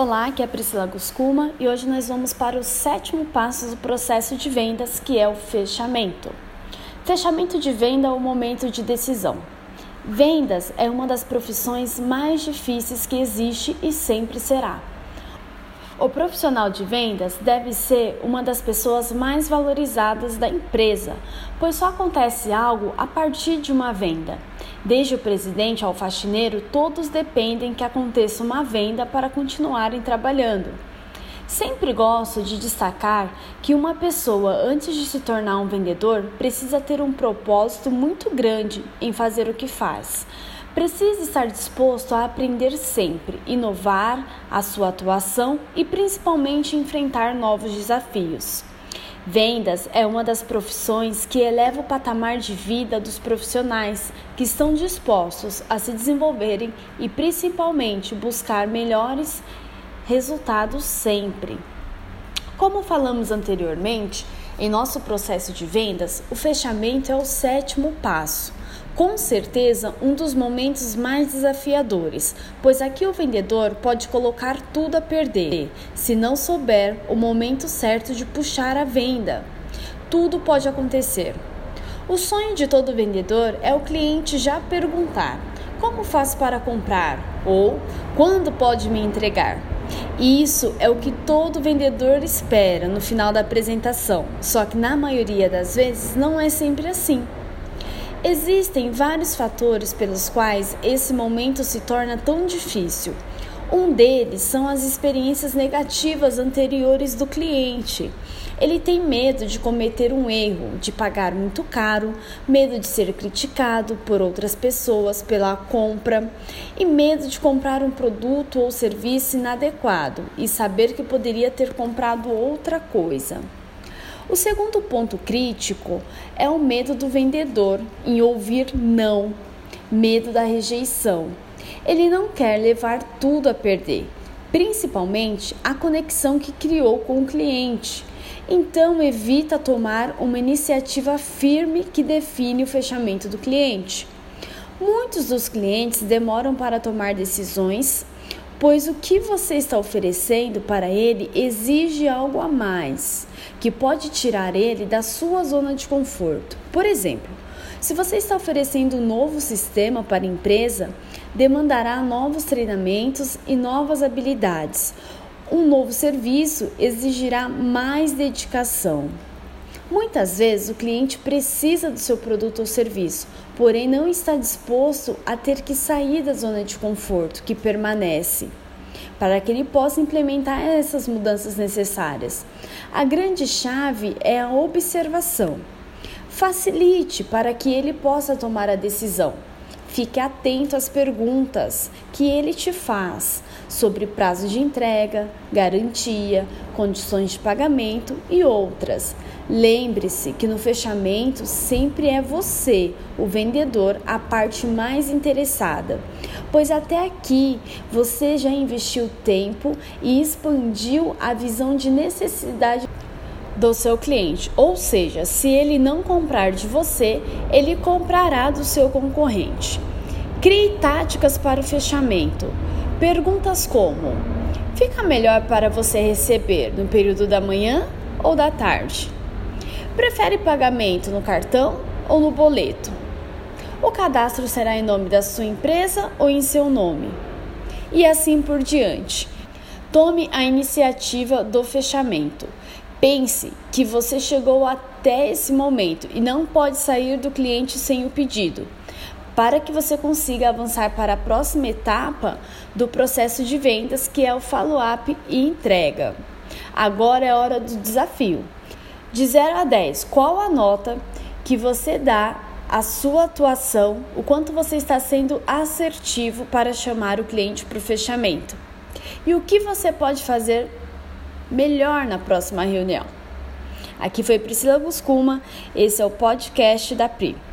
Olá, aqui é a Priscila Guscuma e hoje nós vamos para o sétimo passo do processo de vendas, que é o fechamento. Fechamento de venda é o momento de decisão. Vendas é uma das profissões mais difíceis que existe e sempre será. O profissional de vendas deve ser uma das pessoas mais valorizadas da empresa, pois só acontece algo a partir de uma venda. Desde o presidente ao faxineiro, todos dependem que aconteça uma venda para continuarem trabalhando. Sempre gosto de destacar que uma pessoa, antes de se tornar um vendedor, precisa ter um propósito muito grande em fazer o que faz. Precisa estar disposto a aprender sempre, inovar a sua atuação e principalmente enfrentar novos desafios. Vendas é uma das profissões que eleva o patamar de vida dos profissionais que estão dispostos a se desenvolverem e principalmente buscar melhores resultados sempre. Como falamos anteriormente, em nosso processo de vendas, o fechamento é o sétimo passo. Com certeza, um dos momentos mais desafiadores, pois aqui o vendedor pode colocar tudo a perder se não souber o momento certo de puxar a venda. Tudo pode acontecer. O sonho de todo vendedor é o cliente já perguntar: como faço para comprar? ou quando pode me entregar? Isso é o que todo vendedor espera no final da apresentação, só que na maioria das vezes não é sempre assim. Existem vários fatores pelos quais esse momento se torna tão difícil. Um deles são as experiências negativas anteriores do cliente. Ele tem medo de cometer um erro, de pagar muito caro, medo de ser criticado por outras pessoas pela compra e medo de comprar um produto ou serviço inadequado e saber que poderia ter comprado outra coisa. O segundo ponto crítico é o medo do vendedor em ouvir não, medo da rejeição. Ele não quer levar tudo a perder, principalmente a conexão que criou com o cliente. Então, evita tomar uma iniciativa firme que define o fechamento do cliente. Muitos dos clientes demoram para tomar decisões, pois o que você está oferecendo para ele exige algo a mais, que pode tirar ele da sua zona de conforto. Por exemplo, se você está oferecendo um novo sistema para a empresa, demandará novos treinamentos e novas habilidades. Um novo serviço exigirá mais dedicação. Muitas vezes o cliente precisa do seu produto ou serviço, porém não está disposto a ter que sair da zona de conforto que permanece para que ele possa implementar essas mudanças necessárias. A grande chave é a observação. Facilite para que ele possa tomar a decisão. Fique atento às perguntas que ele te faz sobre prazo de entrega, garantia, condições de pagamento e outras. Lembre-se que no fechamento sempre é você, o vendedor, a parte mais interessada, pois até aqui você já investiu tempo e expandiu a visão de necessidade do seu cliente. Ou seja, se ele não comprar de você, ele comprará do seu concorrente. Crie táticas para o fechamento. Perguntas como: Fica melhor para você receber no período da manhã ou da tarde? Prefere pagamento no cartão ou no boleto? O cadastro será em nome da sua empresa ou em seu nome? E assim por diante. Tome a iniciativa do fechamento. Pense que você chegou até esse momento e não pode sair do cliente sem o pedido. Para que você consiga avançar para a próxima etapa do processo de vendas, que é o follow-up e entrega. Agora é hora do desafio. De 0 a 10, qual a nota que você dá à sua atuação, o quanto você está sendo assertivo para chamar o cliente para o fechamento? E o que você pode fazer melhor na próxima reunião. Aqui foi Priscila Guscuma, esse é o podcast da PRI.